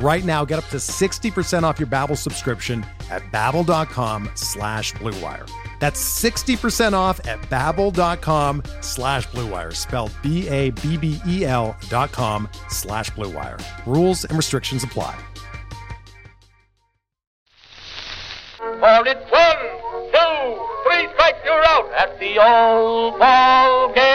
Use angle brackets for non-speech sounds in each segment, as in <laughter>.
Right now, get up to 60% off your Babbel subscription at babbel.com slash bluewire. That's 60% off at babbel.com slash bluewire, spelled B-A-B-B-E-L dot com slash bluewire. Rules and restrictions apply. For it's one, two, three strikes, you're out at the old ball game.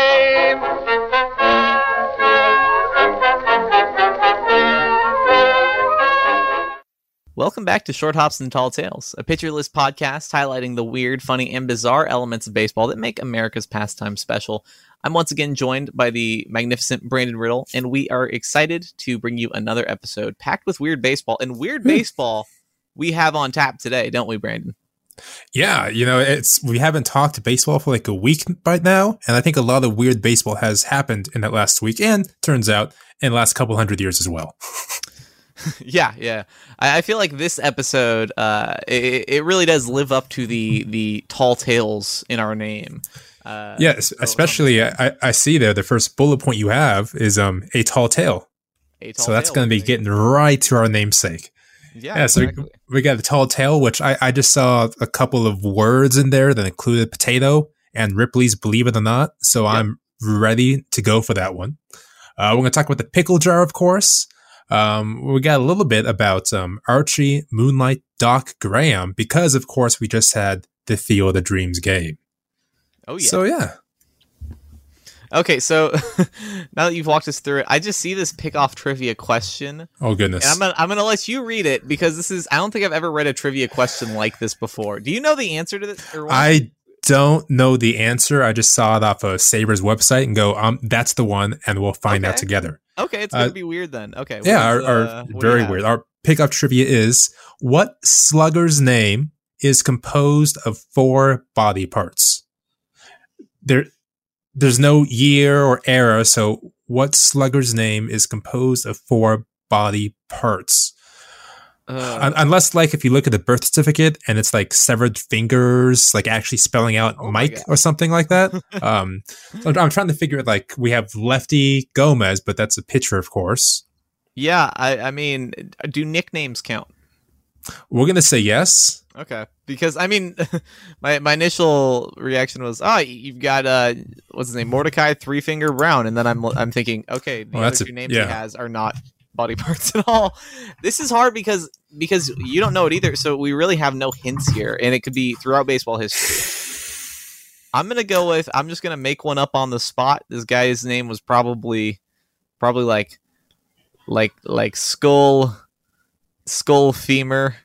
Welcome back to Short Hops and Tall Tales, a pictureless podcast highlighting the weird, funny, and bizarre elements of baseball that make America's pastime special. I'm once again joined by the magnificent Brandon Riddle, and we are excited to bring you another episode packed with weird baseball. And weird hmm. baseball we have on tap today, don't we, Brandon? Yeah, you know, it's we haven't talked baseball for like a week right now, and I think a lot of weird baseball has happened in that last week, and turns out in the last couple hundred years as well. <laughs> <laughs> yeah, yeah. I, I feel like this episode, uh, it, it really does live up to the the tall tales in our name. Uh, yes, especially I, I see there the first bullet point you have is um a tall tale, a tall so that's going to be getting right to our namesake. Yeah, Yeah, so exactly. we, we got the tall tale, which I, I just saw a couple of words in there that included potato and Ripley's Believe It or Not. So I'm ready to go for that one. Uh, we're going to talk about the pickle jar, of course. Um, we got a little bit about um, Archie, Moonlight, Doc Graham, because of course we just had the Field of Dreams game. Oh yeah. So yeah, Okay, so <laughs> now that you've walked us through it, I just see this pick off trivia question. oh goodness. And I'm gonna, I'm gonna let you read it because this is I don't think I've ever read a trivia question like this before. Do you know the answer to this? I don't know the answer. I just saw it off of SABR's website and go, um, that's the one, and we'll find out together. okay, it's gonna uh, be weird then. Okay, Yeah, our, our uh, what do you very weird. Our pickup trivia is what slugger's name is composed of four body parts? There, there's no year or era, so what slugger's name is composed of four body parts? Uh, unless, like, if you look at the birth certificate and it's like severed fingers, like actually spelling out Oh Mike or something like that. <laughs> um, so I'm, I'm trying to figure it. Like, we have Lefty Gomez, but that's a pitcher, of course. yeah, I, I mean, do nicknames count? We're gonna say yes. Okay, because I mean, <laughs> my my initial reaction was, oh, you've got uh, what's his name, Mordecai Three Finger Brown, and then I'm I'm thinking, okay, the Well, other that's a- two names yeah. he has are not body <laughs> parts at all. This is hard because because you don't know it either, so we really have no hints here, and it could be throughout baseball history. I'm gonna go with I'm just gonna make one up on the spot. This guy's name was probably probably like like like skull skull femur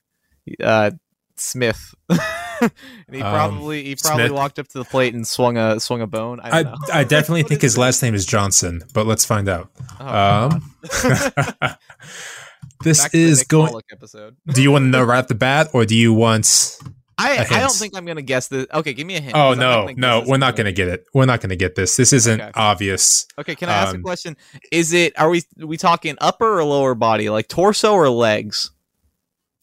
uh Smith. <laughs> <laughs> and he Um, probably he probably Smith? walked up to the plate and swung a swung a bone. I I. I definitely think his last name is Johnson, but let's find out. Oh, Um, <laughs> this is going. Pollock episode. Do you want to know right off the bat, or do you want? I, I don't think I'm gonna guess this. Okay, give me a hint. Oh no, no, we're not going to get it. We're not going to get this. This isn't Okay. obvious. Okay, can I ask a um, question? Is it are we we talking upper or lower body, like torso or legs?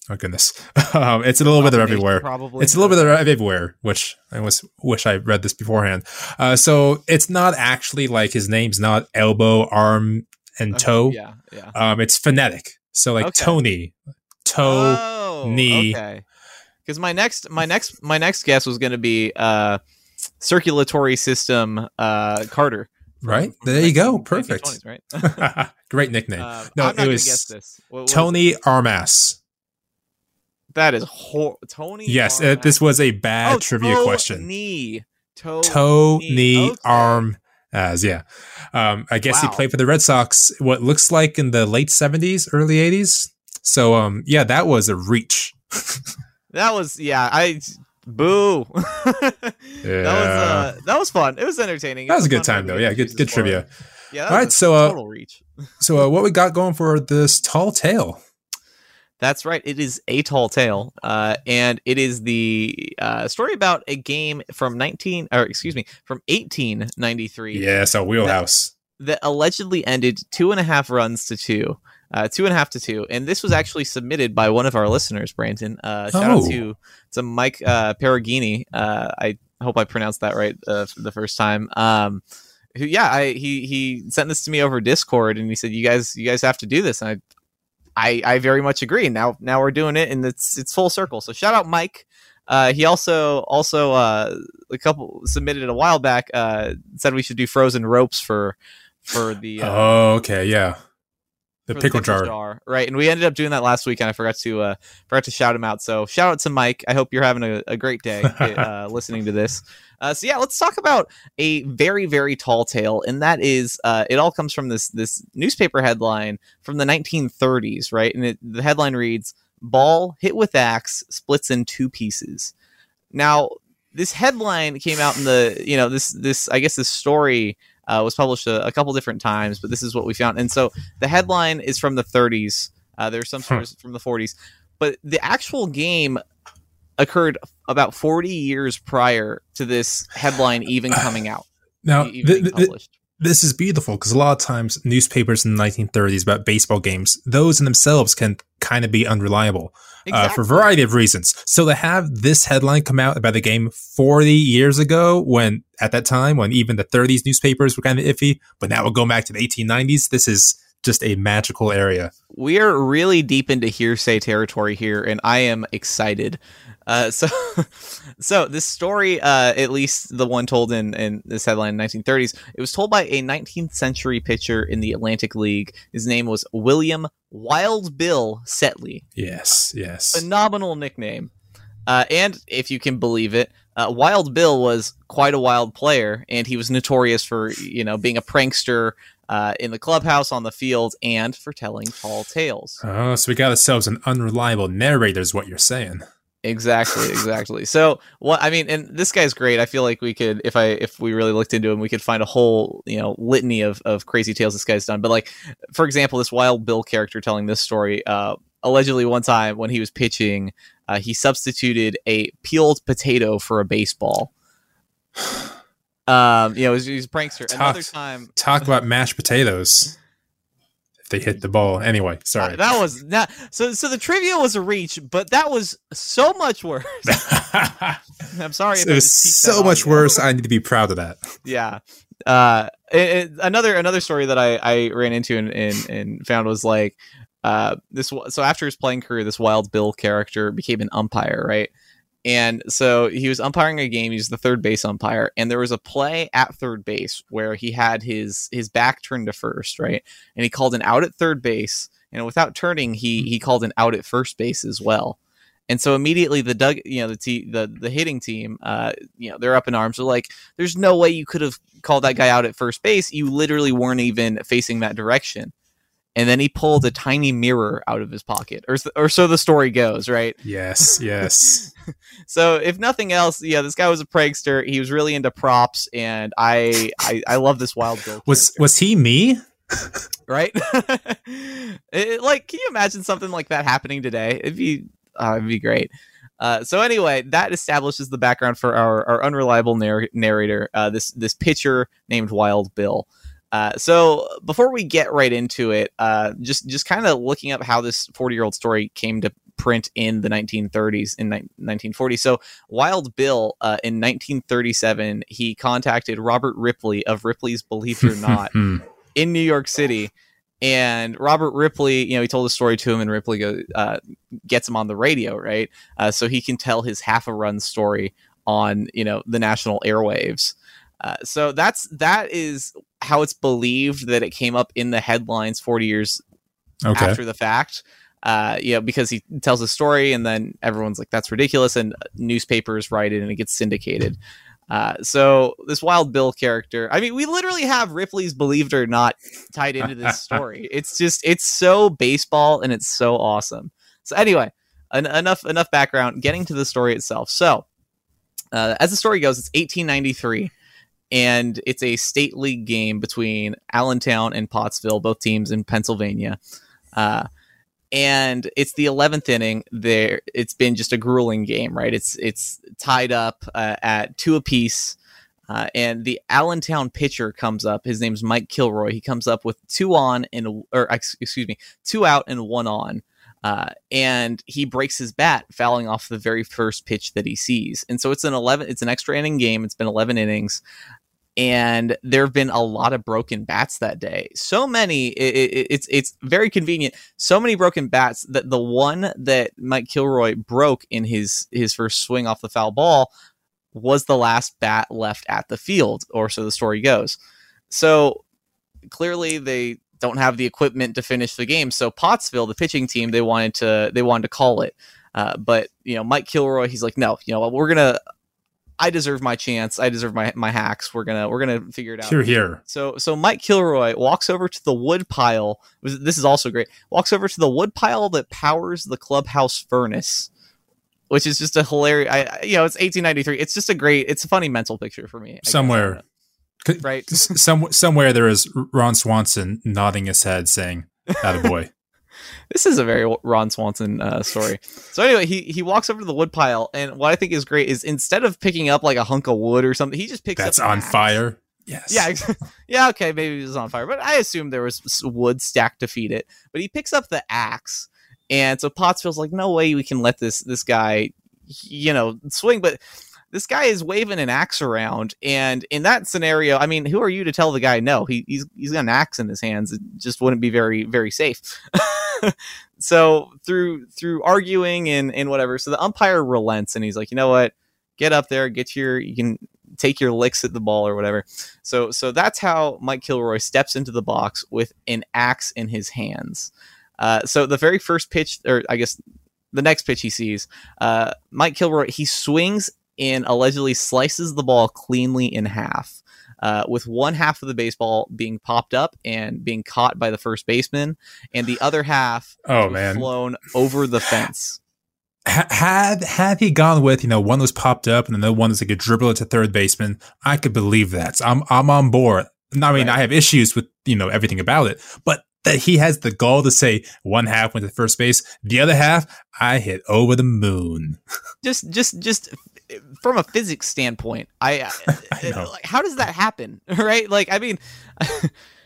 Oh goodness, <laughs> um, it's a little bit of everywhere. Probably. It's a little bit of everywhere, which I was wish I read this beforehand. Uh, so it's not actually like his name's not elbow, arm, and Okay, toe. Yeah, yeah. Um, it's phonetic. So like Okay. Tony, toe. oh, knee. Okay. Because my next, my next, my next guess was going to be uh, circulatory system uh, Carter. from- Right? from There you go. Perfect. 1920s, right? <laughs> <laughs> Great nickname. Um, No, it was guess this. What- what is Tony Armas. That is hor- Tony. Yes, uh, this was a bad Oh, trivia question. Knee. Toe. Toe, knee. Okay. arm, As yeah, um, I guess Wow. he played for the Red Sox. What looks like in the late seventies, early eighties. So um, yeah, that was a reach. <laughs> That was yeah. I boo. Yeah. <laughs> That was uh, that was fun. It was entertaining. It That was a good time though. Yeah, good good trivia. Yeah. All right, was a so, uh, total reach. <laughs> So uh, what we got going for this tall tale? That's right. It is a tall tale, uh, and it is the uh, story about a game from nineteen, or excuse me, from eighteen ninety three. Yes, our wheelhouse. that allegedly ended two and a half runs to two, uh, two and a half to two, and this was actually submitted by one of our listeners, Brandon. Uh, shout Oh. out to to Mike uh, Perugini. Uh, I hope I pronounced that right uh, the first time. Um, who, yeah, I he he sent this to me over Discord, and he said, "You guys, you guys have to do this." And I, I, I very much agree. Now, now we're doing it, and it's it's full circle. So shout out Mike. Uh, he also also uh, a couple submitted it a while back. Uh, said we should do frozen ropes for for the uh, oh, okay, yeah. The pickle, jar. right? And we ended up doing that last week, and I forgot to uh, forgot to shout him out. So shout out to Mike. I hope you're having a, a great day <laughs> uh, listening to this. Uh, so yeah, let's talk about a very very tall tale, and that is uh, it all comes from this this newspaper headline from the 1930s, right? And it, the headline reads: "Ball hit with axe splits in two pieces." Now, this headline came out in the you know this this I guess this story uh, was published a, a couple different times, but this is what we found. And so the headline is from the 30s. Uh, there's some sources from the 40s, but the actual game occurred about 40 years prior to this headline even <sighs> coming out, Now, even th- th- this is beautiful because a lot of times newspapers in the 1930s about baseball games, those in themselves can kind of be unreliable uh, for a variety of reasons. So to have this headline come out about the game 40 years ago, when at that time, when even the 30s newspapers were kind of iffy, but now we're going back to the 1890s, this is just a magical area. we are really deep into hearsay territory here, and I am excited. Uh, <laughs> so, so this story, uh, at least the one told in, in this headline in 1930s, it was told by a 19th century pitcher in the Atlantic League. His name was William Wild Bill Setley. Yes, yes. Phenomenal nickname. Uh, and if you can believe it, uh, Wild Bill was quite a wild player, and he was notorious for you know being a prankster uh, in the clubhouse, on the field, and for telling tall tales. Oh, so we got ourselves an unreliable narrator, is what you're saying. Exactly, exactly. So what I mean, and this guy's great. I feel like we could, if I if we really looked into him, we could find a whole you know litany of of crazy tales this guy's done. But like, for example, this Wild Bill character telling this story. Uh, allegedly, one time when he was pitching, uh, he substituted a peeled potato for a baseball. <sighs> Um, you know, he's, he's a prankster. Tough. Another time, Talk about mashed potatoes. If they hit the ball. Anyway, uh, sorry. that was not so. So the trivia was a reach, but that was so much worse. <laughs> I'm sorry. it was so that much worse. I need to be proud of that. yeah uh it, it- another another story that i i ran into and and, and found was like uh this so after his playing career this wild bill character became an umpire right and so he was umpiring a game he's the third base umpire and there was a play at third base where he had his his back turned to first right and he called an out at third base and without turning he he called an out at first base as well and so immediately the Doug, you know, the te- the the hitting team, uh, you know, they're up in arms. They're like, "There's no way you could have called that guy out at first base. You literally weren't even facing that direction." And then he pulled a tiny mirror out of his pocket, or or so the story goes, right? Yes, yes. <laughs> So if nothing else, yeah, this guy was a prankster. He was really into props, and I I, I love this wild Bill. was character, was he me? right? <laughs> It- like, can you imagine something like that happening today? It'd be uh, it'd be great. Uh, so anyway, that establishes the background for our, our unreliable narr- narrator, uh, this this pitcher named Wild Bill. Uh, so before we get right into it, uh, just just kind of looking up how this 40 year old story came to print in the 1930s in ni- 1940. So Wild Bill uh, in 1937 he contacted Robert Ripley of Ripley's Believe It or Not <laughs> Hmm. in New York City. And Robert Ripley, you know, he told a story to him, and Ripley go, uh, gets him on the radio, right? Uh, so he can tell his half a run story on, you know, the national airwaves. Uh, so that's that is how it's believed that it came up in the headlines 40 years Okay. after the fact. Uh, you know, because he tells a story and then everyone's like, that's ridiculous. And newspapers write it and it gets syndicated. Uh, so this Wild Bill character, I mean, we literally have Ripley's "Believe It or Not" tied into this <laughs> story. it's just, it's so baseball and it's so awesome. So anyway, en- enough enough background. Getting to the story itself. So, uh, as the story goes, it's 1893, and it's a state league game between Allentown and Pottsville, both teams in Pennsylvania. Uh, and it's the 11th inning there. It's been just a grueling game right? It's it's tied up uh, at two apiece. Uh, and the allentown pitcher comes up. His name's mike kilroy. He comes up with two on and or excuse me two out and one on uh, and he breaks his bat fouling off the very first pitch that he sees and so it's an 11 it's an extra inning game it's been 11 innings and there have been a lot of broken bats that day. So many, it, it, it's it's very convenient. So many broken bats that the one that Mike Kilroy broke in his his first swing off the foul ball was the last bat left at the field, or so the story goes. So clearly they don't have the equipment to finish the game. So Pottsville, the pitching team, they wanted to they wanted to call it. Uh, but you know, Mike Kilroy, he's like, no, you know, we're gonna I deserve my chance. I deserve my my hacks. We're gonna we're gonna figure it out. Here, here. So so Mike Kilroy walks over to the wood pile. This is also great. Walks over to the wood pile that powers the clubhouse furnace, which is just a hilarious. I you know it's 1893. It's just a great. It's a funny mental picture for me. I. Somewhere, right? Some somewhere there is Ron Swanson nodding his head, saying, "That boy." <laughs> this is a very Ron Swanson uh, story. so anyway, he he walks over to the wood pile, and what I think is great is instead of picking up like a hunk of wood or something, he just picks That's up an on axe. fire. Yes. Yeah, ex- <laughs> yeah, okay, maybe it was on fire, but I assume there was wood stacked to feed it. But he picks up the axe, and so Pottsville's like, "No way, we can let this this guy, you know, swing." But this guy is waving an axe around, and in that scenario, I mean, who are you to tell the guy no? He, he's he's got an axe in his hands. It just wouldn't be very very safe. <laughs> so through through arguing and and whatever, so the umpire relents, and he's like, "You know what? Get up there, get your you can." take your licks at the ball or whatever. So so that's how Mike Kilroy steps into the box with an axe in his hands. Uh, so the very first pitch, or I guess the next pitch he sees, uh, Mike Kilroy he swings and allegedly slices the ball cleanly in half. Uh, with one half of the baseball being popped up and being caught by the first baseman, and the other half <sighs> Oh man. flown over the fence. Ha- had had he gone with you know one was popped up and then the one that's like a dribble to third baseman, I could believe that. So I'm I'm on board. I mean, Right. I have issues with you know everything about it, but that he has the gall to say one half went to first base, the other half I hit over the moon. <laughs> just just just from a physics standpoint i, <laughs> I uh, know. like how does that happen <laughs> right like i mean <laughs>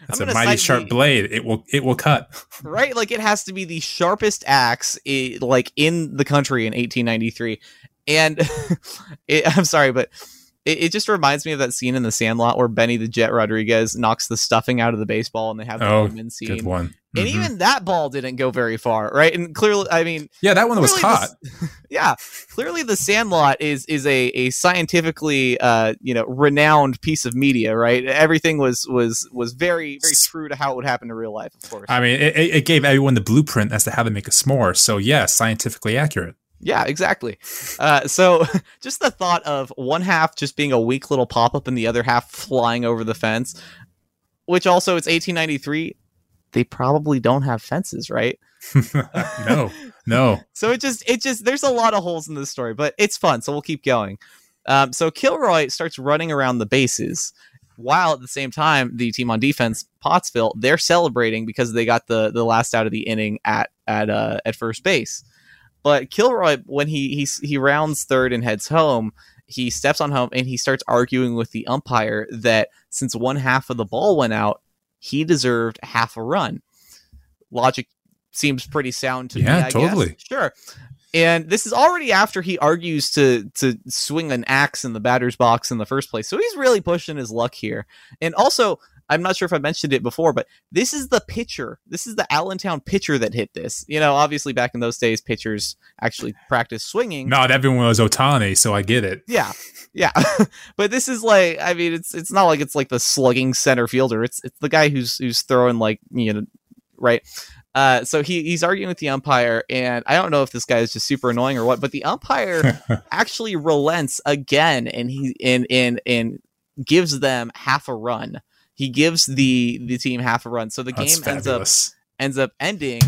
It's a mighty sharp the- blade. It will it will cut. right like it has to be the sharpest axe like in the country in 1893 and it, i'm sorry but it, it just reminds me of that scene in the sandlot where benny the jet rodriguez knocks the stuffing out of the baseball and they have the Oh, scene Good one. and Mhm. even that ball didn't go very far right and clearly i mean yeah, that one was caught. yeah, clearly the Sandlot is is a a scientifically uh you know renowned piece of media, right? Everything was was was very very true to how it would happen in real life, of course. I mean, it, it it gave everyone the blueprint as to how to make a s'more. So yeah, scientifically accurate. Yeah, exactly. Uh, so <laughs> just the thought of one half just being a weak little pop up and the other half flying over the fence, which also it's 1893. They probably don't have fences, right? <laughs> no, no. <laughs> So it just it just there's a lot of holes in this story, but it's fun, so we'll keep going. Um, so Kilroy starts running around the bases, while at the same time the team on defense, Pottsville, they're celebrating because they got the the last out of the inning at at uh, at first base. But Kilroy, when he he he rounds third and heads home, he steps on home and he starts arguing with the umpire that since one half of the ball went out, he deserved half a run. Logic seems pretty sound to me. Yeah, I guess. totally. Sure. And this is already after he argues to to swing an axe in the batter's box in the first place. So he's really pushing his luck here. And also, I'm not sure if I mentioned it before, but this is the pitcher. This is the Allentown pitcher that hit this. You know, obviously back in those days, pitchers actually practice swinging. Not everyone was Ohtani, so I get it. Yeah, yeah, <laughs> but this is like, I mean, it's it's not like it's like the slugging center fielder. It's it's the guy who's who's throwing like you know, right. Uh, so he he's arguing with the umpire, and I don't know if this guy is just super annoying or what, but the umpire <laughs> actually relents again, and he and and and gives them half a run. He gives the the team half a run, so the That's game ends up ends up ending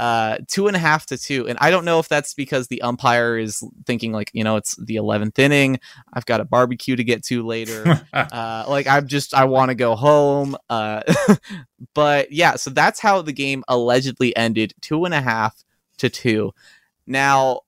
uh two and a half to two. And i don't know if that's because the umpire is thinking like you know it's the 11th inning. I've got a barbecue to get to later. <laughs> Uh like i'm just i want to go home. Uh <laughs> but yeah so that's how the game allegedly ended two and a half to two. Now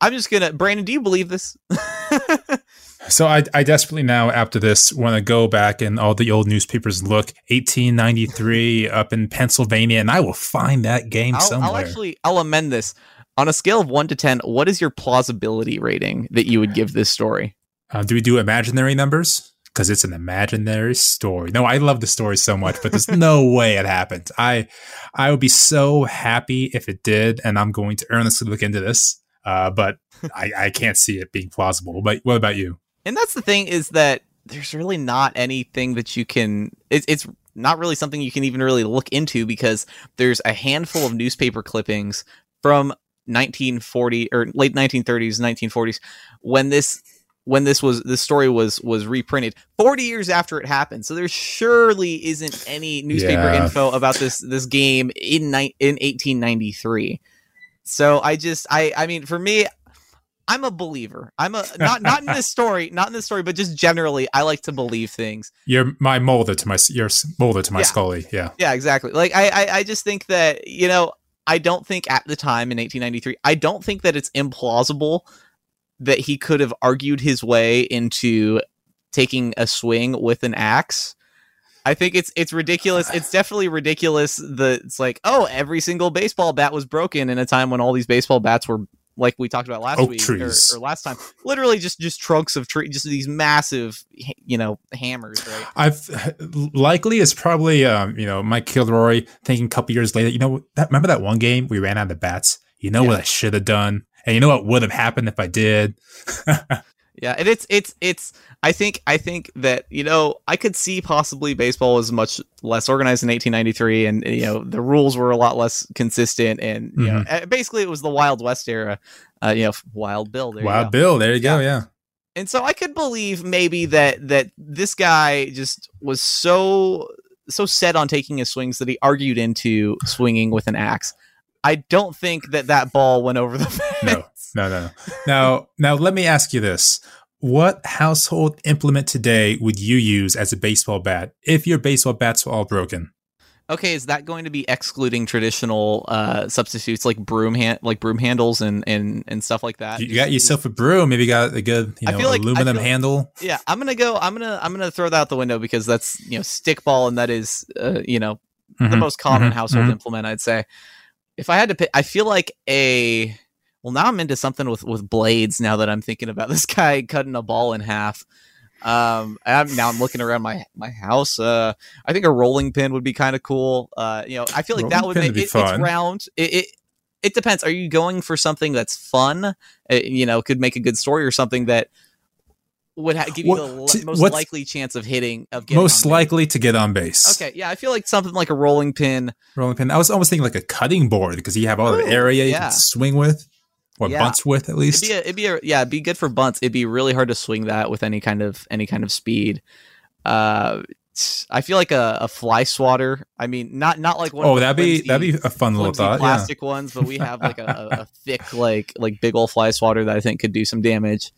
i'm just gonna brandon do you believe this <laughs> <laughs> So I, I desperately now, after this, want to go back and all the old newspapers look 1893 up in Pennsylvania, and I will find that game I'll, somewhere. I'll actually i'll amend this on a scale of 1 to 10 what is your plausibility rating that you would give this story Uh, do we do imaginary numbers? Because it's an imaginary story. No, I love the story so much, but there's <laughs> no way it happened. I I would be so happy if it did, and I'm going to earnestly look into this. Uh, but <laughs> I, I can't see it being plausible. But what about you? And that's the thing is that there's really not anything that you can. It, it's not really something you can even really look into because there's a handful of newspaper clippings from 1940 or late 1930s, 1940s when this when this was this story was was reprinted 40 years after it happened. So there surely isn't any newspaper Yeah. info about this this game in ni- in 1893. So I just I I mean for me I'm a believer. I'm a not not in this <laughs> story, not in this story, but just generally I like to believe things. You're my Mulder to my you're Mulder to my Yeah. Scully. Yeah. Yeah, exactly. Like I, I I just think that, you know, I don't think at the time in 1893, I don't think that it's implausible that he could have argued his way into taking a swing with an axe. I think it's it's ridiculous. It's <sighs> definitely ridiculous that it's like, oh, every single baseball bat was broken in a time when all these baseball bats were like we talked about last Oak week or, or last time. Literally just just trunks of trees, just these massive, you know, hammers, right? I've likely it's probably um, you know Mike Kilroy thinking a couple years later. You know that remember that one game we ran out of bats. You know what I should have done, and you know what would have happened if I did. <laughs> Yeah, and it's it's it's I think I think that you know I could see possibly baseball was much less organized in 1893 and you know the rules were a lot less consistent and you know eh, basically it was the Wild West era uh, you know Wild Bill there you go. Bill, there you go. Yeah, and so I could believe maybe that that this guy just was so so set on taking his swings that he argued into swinging with an axe. I don't think that that ball went over the <laughs> fence. no, no, no. No. now, now let me ask you this: What household implement today would you use as a baseball bat if your baseball bats were all broken? Okay, is that going to be excluding traditional uh, substitutes like broom hand, like broom handles and and and stuff like that? You got yourself a broom, maybe you got a good, you I know, feel like- aluminum feel- handle. Yeah, I'm gonna go. I'm gonna I'm gonna throw that out the window because that's you know stickball and that is uh, you know the Mhm. most common mhm, household mhm. implement. I'd say. If I had to pick, I feel like a well now I'm into something with with blades. Now that I'm thinking about <laughs> this guy cutting a ball in half. Um, I'm, now I'm looking around my my house. Uh, I think a rolling pin would be kind of cool. Uh, you know, I feel like that would make it, it's round. It, it it depends. Are you going for something that's fun? Uh, you know, could make a good story, or something that would ha- give you What- the most likely chance of hitting of getting Most on base? likely to get on base. Okay, yeah, I feel like something like a rolling pin. rolling pin. I was almost thinking like a cutting board because you have all the Ooh, area you can swing with or Yeah. bunts with at It'd least. be a, it'd be a, yeah, it'd be good for bunts. It'd be really hard to swing that with any kind of any kind of speed. Uh, I feel like a, a fly swatter. I mean, not not like one. oh, of that'd be that'd be a fun little flimsy thought. Yeah. plastic ones, but we have like a, a, thick like like big old fly swatter that I think could do some damage.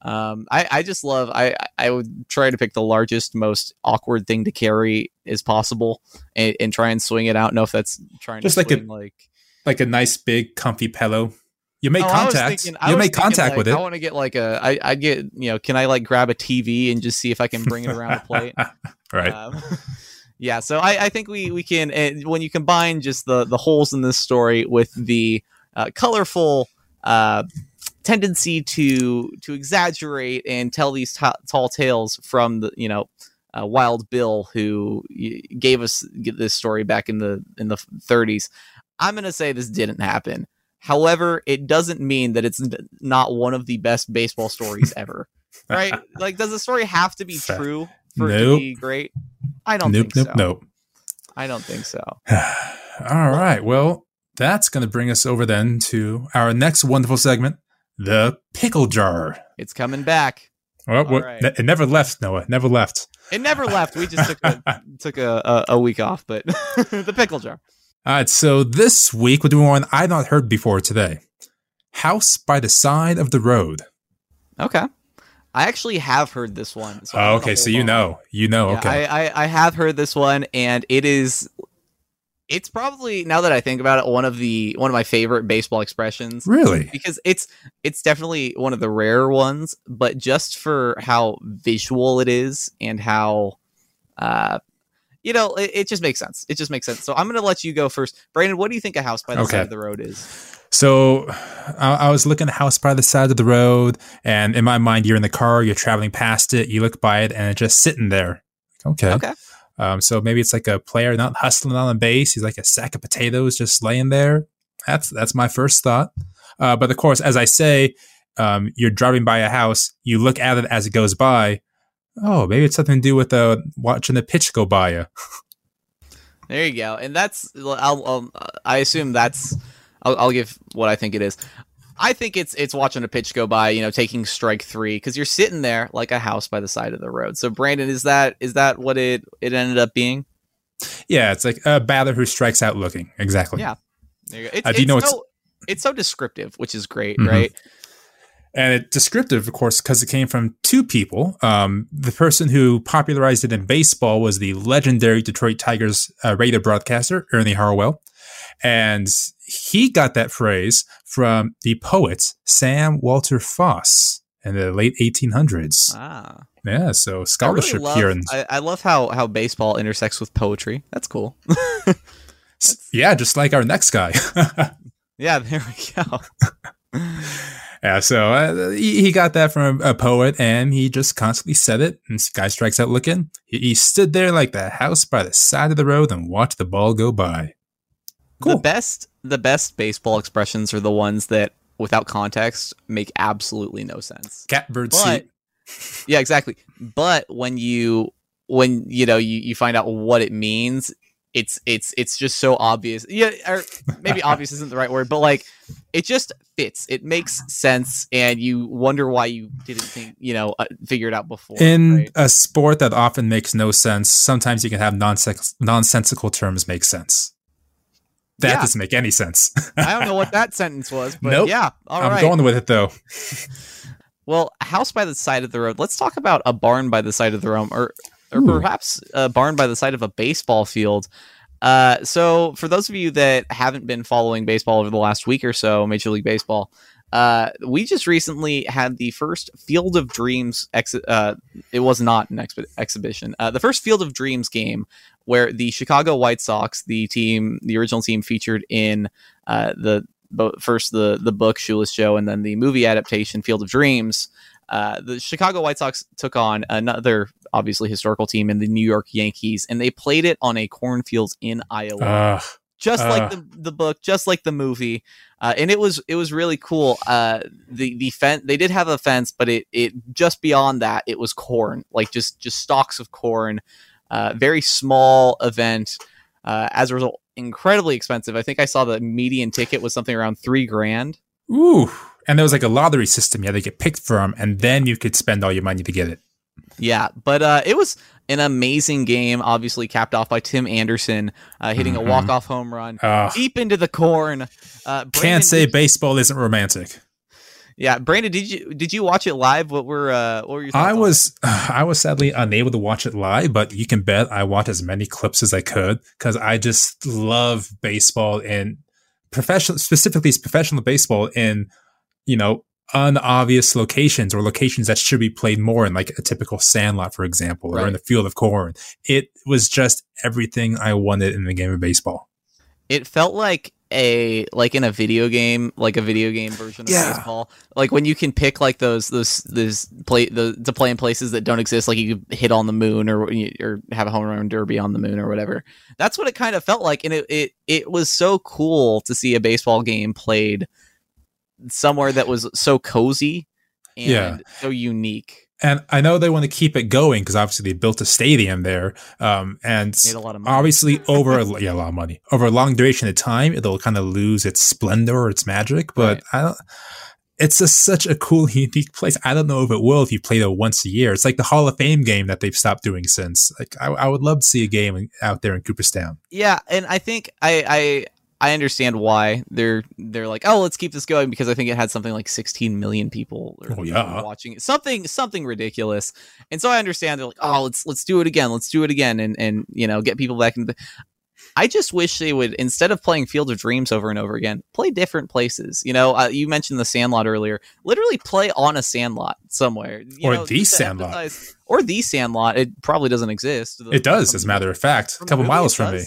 Um, I, I just love I I would try to pick the largest, most awkward thing to carry as possible, and, and try and swing it out. Know if that's trying Just to like a- like Like a nice big comfy pillow. You make Oh, contact. thinking- you make contact like, with it. I want to get like a. I I get you know. Can I like grab a TV and just see if I can bring it around the plate? <laughs> right. Um, yeah. So I I think we we can and when you combine just the the holes in this story with the uh, colorful uh, tendency to to exaggerate and tell these ta tall tales from the you know. Uh, Wild Bill, who gave us this story back in the in the 30s, I'm gonna say this didn't happen. However, it doesn't mean that it's not one of the best baseball stories <laughs> ever. right? Like, does the story have to be true for it to be great? I don't Nope, think nope, so. nope. I don't think so. <sighs> All right. Well, that's going to bring us over then to our next wonderful segment, the pickle jar. It's coming back. Well, right. it never left, Noah. Never left. It never left. We just took a, <laughs> took a, a, a week off, but <laughs> the pickle jar. All right. So this week we're doing one I've not heard before today. House by the side of the road. Okay. I actually have heard this one. so Oh, okay. So you on. know, you know. Yeah, okay. I, I I have heard this one, and it is. It's probably now that I think about it, one of the one of my favorite baseball expressions really? because it's it's definitely one of the rare ones, but just for how visual it is and how, uh, you know, it, it just makes sense. It just makes sense. So I'm gonna let you go first, Brandon. What do you think a house by the Okay. side of the road is? So I, I was looking at a house by the side of the road, and in my mind, you're in the car, you're traveling past it, you look by it, and it's just sitting there. Okay. Okay. Um, so maybe it's like a player not hustling on the base. He's like a sack of potatoes just laying there. That's that's my first thought. Uh, but of course, as I say, um, you're driving by a house. You look at it as it goes by. Oh, maybe it's something to do with uh, watching the pitch go by you. <laughs> There you go, and that's I'll, I'll I assume that's I'll, I'll give what I think it is. I think it's it's watching a pitch go by, you know, taking strike three because you're sitting there like a house by the side of the road. So Brandon, is that is that what it it ended up being? Yeah, it's like a batter who strikes out looking. Exactly. Yeah. There you go. It's, Uh, do you it's know it's- so, it's so descriptive, which is great, Mhm. right? And it descriptive, of course, because it came from two people. Um, the person who popularized it in baseball was the legendary Detroit Tigers uh, radio broadcaster Ernie Harwell, and he got that phrase from the poet Sam Walter Foss in the late 1800s. Ah, Yeah, so I really scholarship love, here, and I, I love how how baseball intersects with poetry. That's cool. <laughs> yeah, just like our next guy. <laughs> yeah, there we go. <laughs> Yeah, so uh, he, he got that from a, a poet, and he just constantly said it. And guy strikes out looking. He, he stood there like the house by the side of the road and watched the ball go by. Cool. The best the best baseball expressions are the ones that without context make absolutely no sense. Catbird But seat. yeah, exactly. But when you when you know you, you find out what it means, it's it's it's just so obvious. Yeah, or maybe <laughs> obvious isn't the right word, but like it just fits. It makes sense, and you wonder why you didn't think you know uh, figure it out before. In right? a sport that often makes no sense, sometimes you can have nonsense, nonsensical terms make sense. That Yeah. doesn't make any sense. I don't know what <laughs> that sentence was, but Nope. yeah, all I'm right. going with it though. Well, house by the side of the road. Let's talk about a barn by the side of the road, or or Ooh. perhaps a barn by the side of a baseball field. Uh, so, for those of you that haven't been following baseball over the last week or so, Major League Baseball, uh, we just recently had the first Field of Dreams. Ex- uh, it was not an exhibition. Uh, the first Field of Dreams game where the Chicago White Sox, the team, the original team featured in uh, the bo- first the the book Shoeless Joe and then the movie adaptation Field of Dreams. Uh, the Chicago White Sox took on another obviously historical team in the New York Yankees, and they played it on a cornfield in Iowa Ugh. just Uh. like the, the book, just like the movie, uh, and it was it was really cool. Uh, the the fence they did have a fence, but it it just beyond that it was corn, like just just stalks of corn. Uh, very small event. Uh, as a result, incredibly expensive. I think I saw the median ticket was something around three grand. Ooh. And there was like a lottery system you had to get picked from, and then you could spend all your money to get it. Yeah, but uh, it was an amazing game. Obviously, capped off by Tim Anderson uh, hitting Mhm. a walk off home run Ugh. deep into the corn. Uh, Can't say did- baseball isn't romantic. Yeah, Brandon, did you did you watch it live? What were uh, what were your I was <sighs> I was sadly unable to watch it live, but you can bet I watched as many clips as I could because I just love baseball and professional, specifically professional baseball in you know unobvious locations or locations that should be played more in, like a typical sandlot, for example, or in the field of corn. It was just everything I wanted in the game of baseball. It felt like a like in a video game, like a video game version of Yeah. baseball. Like when you can pick like those those those play the to play in places that don't exist, like you hit on the moon or or have a home run derby on the moon or whatever. That's what it kind of felt like, and it it it was so cool to see a baseball game played somewhere that was so cozy and Yeah. so unique. and I know they want to keep it going because obviously they built a stadium there, um, and a lot of money. obviously <laughs> over a, yeah, a lot of money over a long duration of time, it'll kind of lose its splendor or its magic. But Right. I don't. It's just such a cool, <laughs> unique place. I don't know if it will if you play it once a year. It's like the Hall of Fame game that they've stopped doing since. Like I, I would love to see a game out there in Cooperstown. Yeah, and I think I I understand why they're they're like, oh, let's keep this going because I think it had something like 16 million people or Oh, yeah. watching it, something something ridiculous, and so I understand they're like, oh, let's let's do it again, let's do it again, and and you know get people back into. the I just wish they would instead of playing Field of Dreams over and over again, play different places. You know, uh, you mentioned the Sandlot earlier. Literally play on a Sandlot somewhere, you Or know, the Sandlot. emphasize- or the Sandlot. It probably doesn't exist. It does, as a matter of fact, a couple miles from me.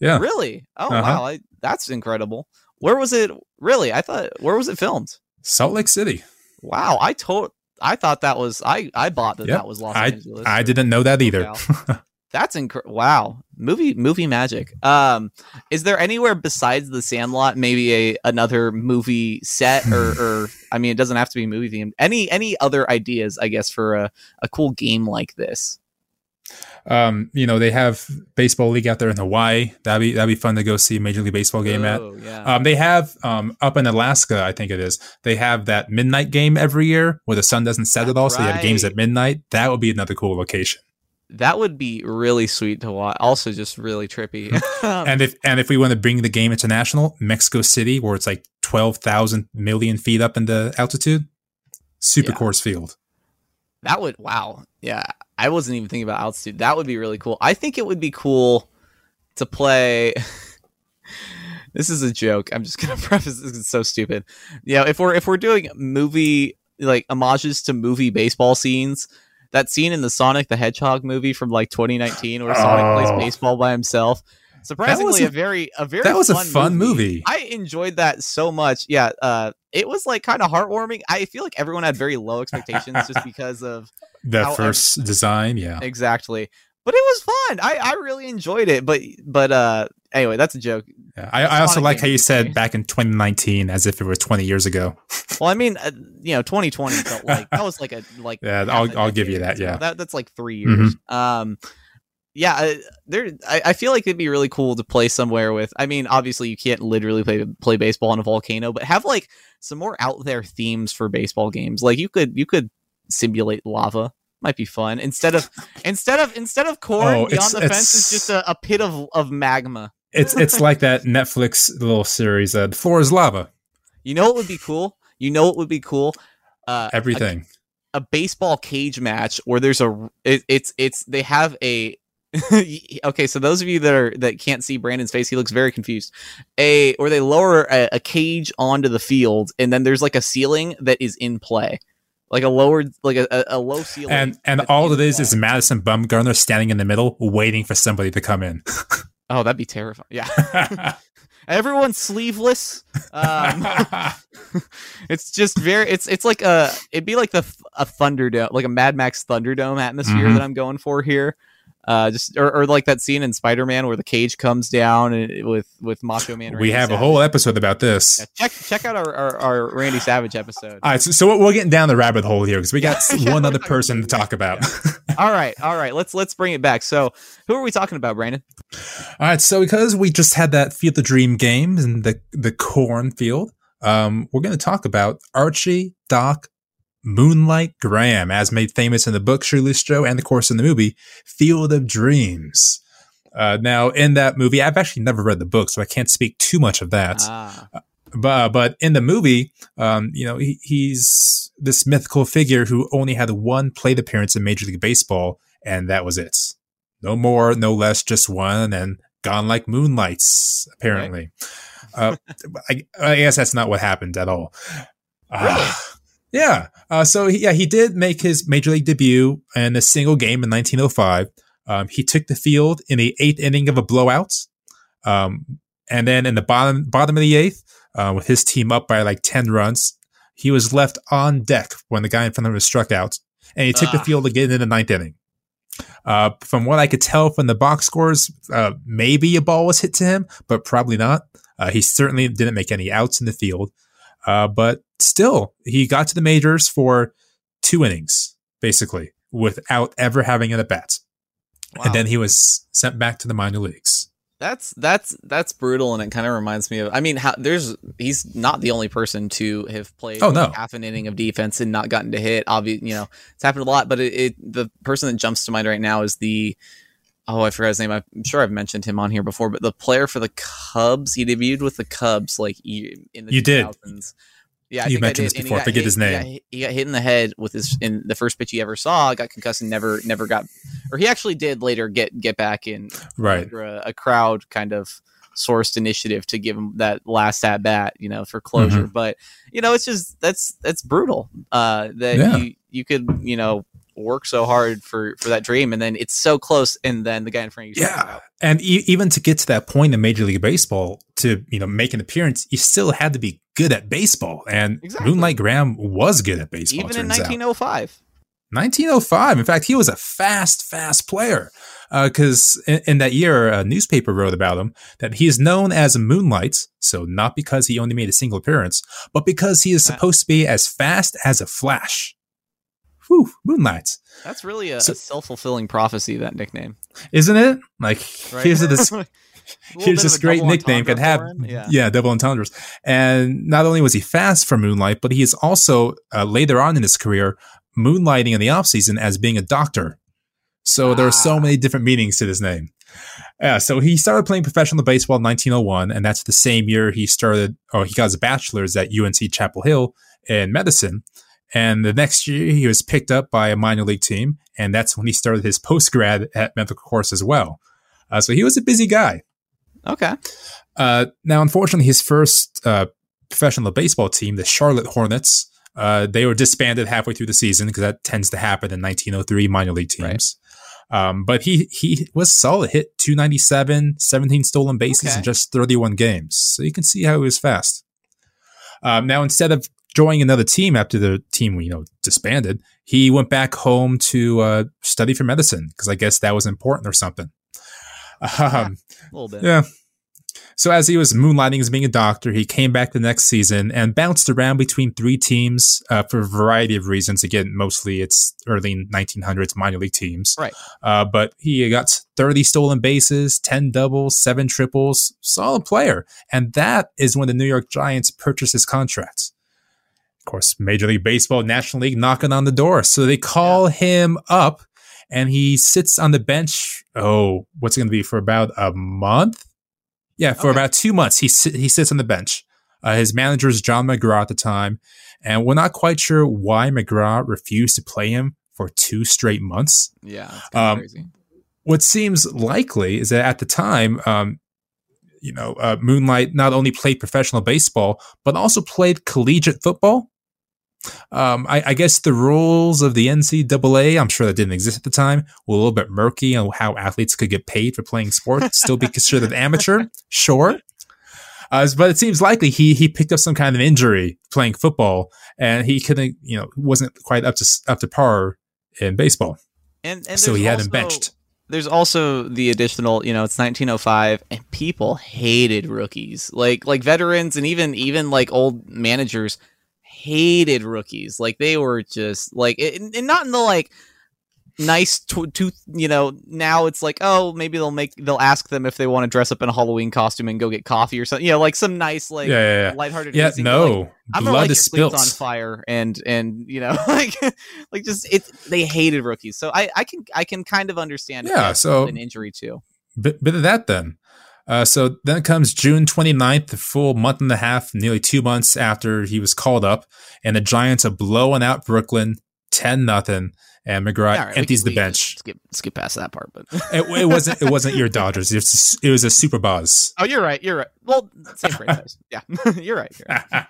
Yeah. Really? Oh Uh-huh. wow, I, that's incredible. Where was it? Really? I thought where was it filmed? Salt Lake City. Wow, I told I thought that was I I bought that Yep. that was Los I Angeles. I didn't know that either. <laughs> That's incredible. Wow, movie movie magic. Um, is there anywhere besides the Sandlot, maybe a another movie set, or <laughs> or I mean, it doesn't have to be movie themed. Any any other ideas? I guess for a a cool game like this. Um, you know, they have baseball league out there in Hawaii. That'd be that'd be fun to go see a Major League Baseball game at. Oh, yeah. Um, they have um, up in Alaska, I think it is. They have that midnight game every year where the sun doesn't set at all, so they have games at midnight. That would be another cool location. that would be really sweet to watch. Also, just really trippy. <laughs> Um, And if and if we want to bring the game international, Mexico City, where it's like twelve thousand million feet up in the altitude, super Yeah. Coors Field. That would wow. Yeah. I wasn't even thinking about altitude. That would be really cool. I think it would be cool to play <laughs> This is a joke. I'm just gonna <laughs> preface this is so stupid. Yeah, if we're if we're doing movie like homages to movie baseball scenes, that scene in the Sonic the Hedgehog movie from like 2019 where Sonic Oh. plays baseball by himself. Surprisingly, a- a very a very that was a fun fun movie. I enjoyed that so much. Yeah, uh, it was like kind of heartwarming. I feel like everyone had very low expectations just <laughs> because of The first design, yeah. exactly. But it was fun. I, I really enjoyed it. But but uh anyway, that's a joke. Yeah. I, I also like how you said back in 2019 as if it were 20 years ago. <laughs> Well, I mean, uh, you know, 2020 felt like that was like a like Yeah, I'll- I'll give you that, yeah. that that's like three Mhm. years. Um, yeah, uh, there. I, I feel like it'd be really cool to play somewhere with. I mean, obviously you can't literally play play baseball on a volcano, but have like some more out there themes for baseball games. Like you could you could simulate lava. Might be fun instead of <laughs> instead of instead of corn Oh, beyond the fence is just a, a pit of, of magma. It's it's like that Netflix little series, uh, The Floor is Lava. You know what would be cool? You know what would be cool? Uh, a Everything. a baseball cage match where there's a it, it's it's they have a <laughs> okay so those of you that are that can't see brandon's face he looks very confused a or they lower a, a cage onto the field and then there's like a ceiling that is in play like a lowered like a, a, low ceiling and and all it is play. is Madison Bumgarner standing in the middle, waiting for somebody to come in. <laughs> oh that'd be terrifying yeah <laughs> everyone's sleeveless um it's just very it's it's like a it'd be like the a thunderdome like a mad max thunderdome atmosphere Mhm. that i'm going for here uh just or, or like that scene in spider-man where the cage comes down and, with with macho man we Randy have a whole episode about this. Yeah, check check out our, our, our randy savage episode. All right, so, so we're getting down the rabbit hole here because we got <laughs> Yeah, one other person to talk about. all right all right let's let's bring it back. So who are we talking about brandon? All right, so because we just had that Field the Dream game in the the cornfield, um, we're going to talk about Archie Doc Moonlight Graham, as made famous in the book Shoeless Joe and, of course, in the movie Field of Dreams. Uh, now, in that movie, I've actually never read the book, so I can't speak too much of that. ah but but in the movie, um, you know, he, he's this mythical figure who only had one plate appearance in Major League Baseball, and that was it. No more, no less, just one, and gone like moonlights. Apparently, uh, <laughs> I, I guess that's not what happened at all. Ah, yeah. Uh, so he, yeah, he did make his major league debut in a single game in 1905. Um, he took the field in the eighth inning of a blowout. Um, and then in the bottom bottom of the eighth, uh, with his team up by like 10 runs, he was left on deck when the guy in front of him was struck out. And he took the Ah. field again in the ninth inning. Uh, from what I could tell from the box scores, uh, maybe a ball was hit to him, but probably not. Uh, he certainly didn't make any outs in the field. Uh, but still, he got to the majors for two innings, basically, without ever having an at bat. Wow. And then he was sent back to the minor leagues. That's that's that's brutal, and it kind of reminds me of. I mean, how, there's he's not the only person to have played Oh, no. half an inning of defense and not gotten to hit. Obviously, you know, it's happened a lot. But it, it the person that jumps to mind right now is the oh I forgot his name. I'm sure I've mentioned him on here before, but the player for the Cubs. He debuted with the Cubs like in the You did. 2000s. Yeah, I You think mentioned this before. Forget hit- his he got name. He got hit in the head with his in the first pitch he ever saw. Got concussed and never never got, or he actually did later get get back in Right. a, a crowd kind of sourced initiative to give him that last at bat, you know, for closure. Mm-hmm. But you know, it's just that's that's brutal. Uh, that Yeah. you you could you know work so hard for for that dream, and then it's so close, and then the guy in front of you. Yeah. And e- even to get to that point in Major League Baseball to, you know, make an appearance, you still had to be good at baseball. And Exactly. Moonlight Graham was good at baseball. even in turns out. 1905. 1905. In fact, he was a fast, fast player. Uh, because in, in that year, a newspaper wrote about him that he is known as Moonlight. So not because he only made a single appearance, but because he is uh. supposed to be as fast as a flash. Whew, Moonlight. That's really a, So- a self fulfilling prophecy. That nickname, Isn't it? Like, right? here's <laughs> <laughs> this here's this great nickname could have. Yeah. yeah double entendres and not only was he fast for moonlight but he is also uh, later on in his career moonlighting in the offseason as being a doctor so there are so Ah. many different meanings to this name yeah so he started playing professional baseball in 1901 and that's the same year he started or he got his bachelor's at unc chapel hill in medicine and the next year he was picked up by a minor league team and that's when he started his post grad at medical course as well uh, so he was a busy guy Okay. uh, now, unfortunately, his first uh, professional baseball team, the Charlotte Hornets, uh, they were disbanded halfway through the season because that tends to happen in 1903 minor league teams. Um, but he he was solid, hit 297, 17 stolen bases Okay. in just 31 games. So you can see how he was fast. Um, now, instead of joining another team after the team, you know, disbanded, he went back home to uh, study for medicine because I guess that was important or something. Um, A little bit. yeah. So as he was moonlighting as being a doctor, he came back the next season and bounced around between three teams uh, for a variety of reasons. Again, mostly it's early 1900s minor league teams. Right. Uh, but he got 30 stolen bases, 10 doubles, seven triples. Solid player. And that is when the New York Giants purchased his contract. Of course, Major League Baseball, National League knocking on the door. So they call him up and he sits on the bench. Oh, what's it going to be for about a month? Yeah, for Okay. about two months, he si- he sits on the bench. Uh, his manager is John McGraw at the time, and we're not quite sure why McGraw refused to play him for two straight months. Yeah. Um, crazy. What seems likely is that at the time, um, you know, uh, Moonlight not only played professional baseball but also played collegiate football. Um, I, I guess the rules of the NCAA, I'm sure that didn't exist at the time, were a little bit murky on how athletes could get paid for playing sports, still be considered amateur. <laughs> Sure. Uh, but it seems likely he he picked up some kind of injury playing football, and he couldn't, you know, wasn't quite up to up to par in baseball. And, and so he had him benched. there's also the additional you know it's 1905 and people hated rookies like like veterans and even even like old managers hated rookies. Like they were just like and and not in the like nice to, to you know now it's like oh maybe they'll make they'll ask them if they want to dress up in a halloween costume and go get coffee or something you know like some nice like yeah, yeah, yeah. lighthearted Yeah, easy, but, like, no, I'm gonna blood light is your cleats on fire and and you know <laughs> like like just it they hated rookies. So I I can I can kind of understand Yeah, so- an injury too. bit, bit of that then. Uh, so then comes June 29th, a full month and a half, nearly two months after he was called up, and the Giants are blowing out Brooklyn 10 nothing, and McGraw All right, empties the bench. skip skip past that part but it, it wasn't it wasn't your Dodgers. It was, it was a Superbas. oh you're right you're right well same franchise <laughs> yeah <laughs> you're right, you're right.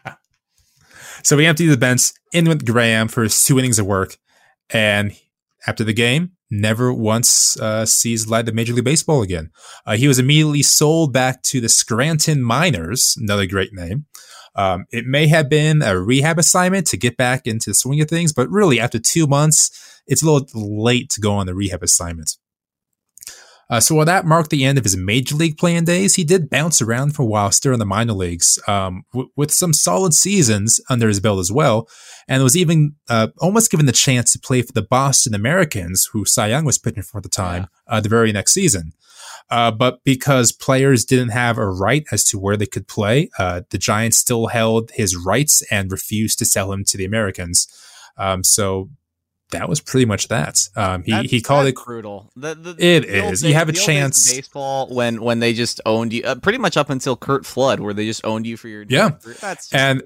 <laughs> so we empty the bench in with Graham for his two innings of work, and after the game, never once uh, sees light of Major League Baseball again. Uh, he was immediately sold back to the Scranton Miners, another great name. Um, it may have been a rehab assignment to get back into the swing of things, but really, after two months, it's a little late to go on the rehab assignment. Uh, so while that marked the end of his major league playing days, he did bounce around for a while, still in the minor leagues, um, w- with some solid seasons under his belt as well, and was even uh, almost given the chance to play for the Boston Americans, who Cy Young was pitching for at the time, uh, the very next season. Uh, but because players didn't have a right as to where they could play, uh, the Giants still held his rights and refused to sell him to the Americans. Um, so that was pretty much that. Um, he That's- he called it. brutal. The, the, It the is. You have a the old days of chance- Baseball when when they just owned you, uh, pretty much up until Curt Flood, where they just owned you for your Yeah. career. That's just And-.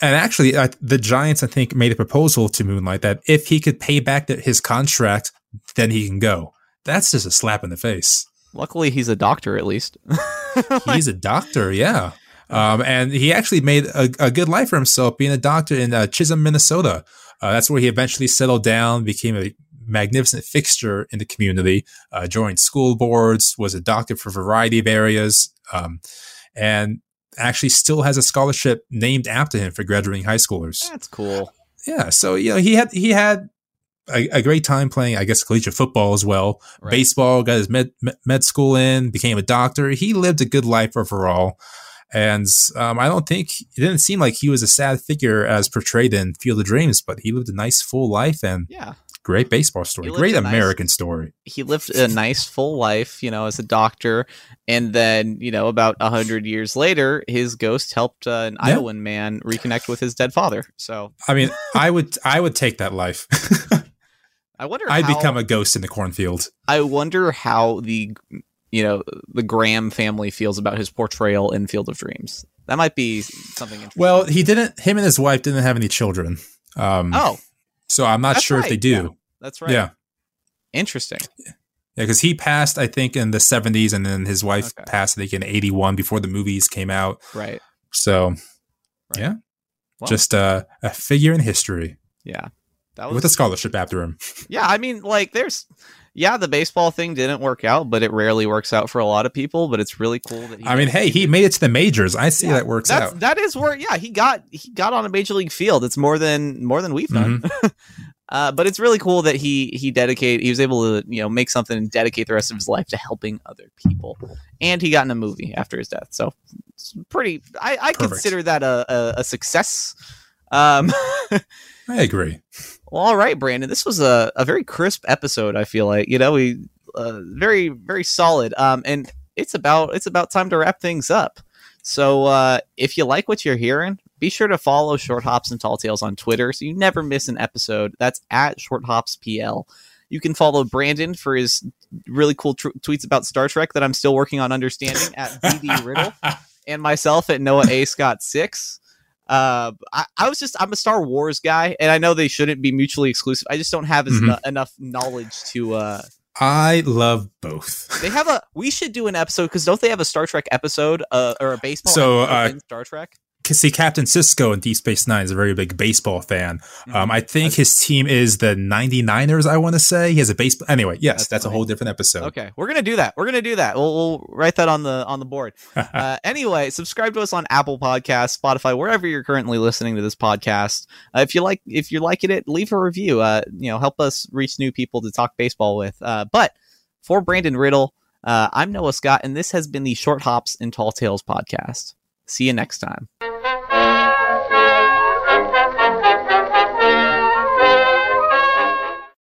And actually, uh, the Giants, I think, made a proposal to Moonlight that if he could pay back the, his contract, then he can go. That's just a slap in the face. Luckily, he's a doctor at least. <laughs> He's a doctor, yeah. Um, and he actually made a, a good life for himself being a doctor in uh, Chisholm, Minnesota. Uh, that's where he eventually settled down, became a magnificent fixture in the community, uh, joined school boards, was a doctor for a variety of areas, um, and actually still has a scholarship named after him for graduating high schoolers. That's cool. Yeah, so you know he had he had a, a great time playing, I guess, collegiate football as well. Right. Baseball, got his med, med med school in, became a doctor. He lived a good life overall, and um, I don't think it didn't seem like he was a sad figure as portrayed in Field of Dreams, but he lived a nice full life and Yeah, great baseball story, great a nice- American story. he lived a nice full life, you know, as a doctor, and then you know, about a hundred years later, his ghost helped uh, an Yeah. Iowan man reconnect with his dead father. So I mean, I would I would take that life. <laughs> I wonder. I'd how, become a ghost in the cornfield. I wonder how the you know the Graham family feels about his portrayal in Field of Dreams. That might be something. Interesting. Well, he didn't. Him and his wife didn't have any children. Um, oh, so I'm not that's sure if they do. yeah. that's right. yeah. interesting. Yeah, because he passed, I think, in the 70s, and then his wife Okay. passed, I think, in 81 before the movies came out. Right. So, Right. yeah, Well, just uh, a figure in history yeah. That was with a scholarship after him. <laughs> Yeah, I mean, like, there's, yeah, the baseball thing didn't work out, but it rarely works out for a lot of people. But it's really cool that he. I mean, hey, he made it to the majors. I see Yeah, that works out. that is where, yeah, he got he got on a major league field. It's more than more than we've done. Mm-hmm. <laughs> uh, but it's really cool that he he dedicate he was able to you know make something and dedicate the rest of his life to helping other people, and he got in a movie after his death. So it's pretty. I, I Perfect. consider that a a, a success. Um, <laughs> I agree. Well, all right, Brandon. This was a, a very crisp episode. I feel like you know we uh, very very solid. Um, and it's about it's about time to wrap things up. So uh, if you like what you're hearing, be sure to follow Short Hops and Tall Tales on Twitter so you never miss an episode. That's at Short Hops PL. You can follow Brandon for his really cool tr- tweets about Star Trek that I'm still working on understanding at BD Riddle <laughs> and myself at Noah A Scott six. Uh, I, I was just I'm a Star Wars guy, and I know they shouldn't be mutually exclusive. I just don't have as Mhm. no- enough knowledge to. uh I love both. They have a. We should do an episode because don't they have a Star Trek episode uh, or a baseball So, uh, in Star Trek? See, Captain Sisko in Deep Space Nine is a very big baseball fan. Mm-hmm. Um, I think his team is the 99ers, I want to say. He has a baseball. Anyway, yes, That's that's, a whole different episode. Okay, we're gonna do that. We're gonna do that. We'll, we'll write that on the on the board. <laughs> Uh, anyway, subscribe to us on Apple Podcasts, Spotify, wherever you're currently listening to this podcast. Uh, if you like, if you're liking it, leave a review. Uh, you know, help us reach new people to talk baseball with. Uh, but for Brandon Riddle, uh, I'm Noah Scott, and this has been the Short Hops and Tall Tales podcast. See you next time.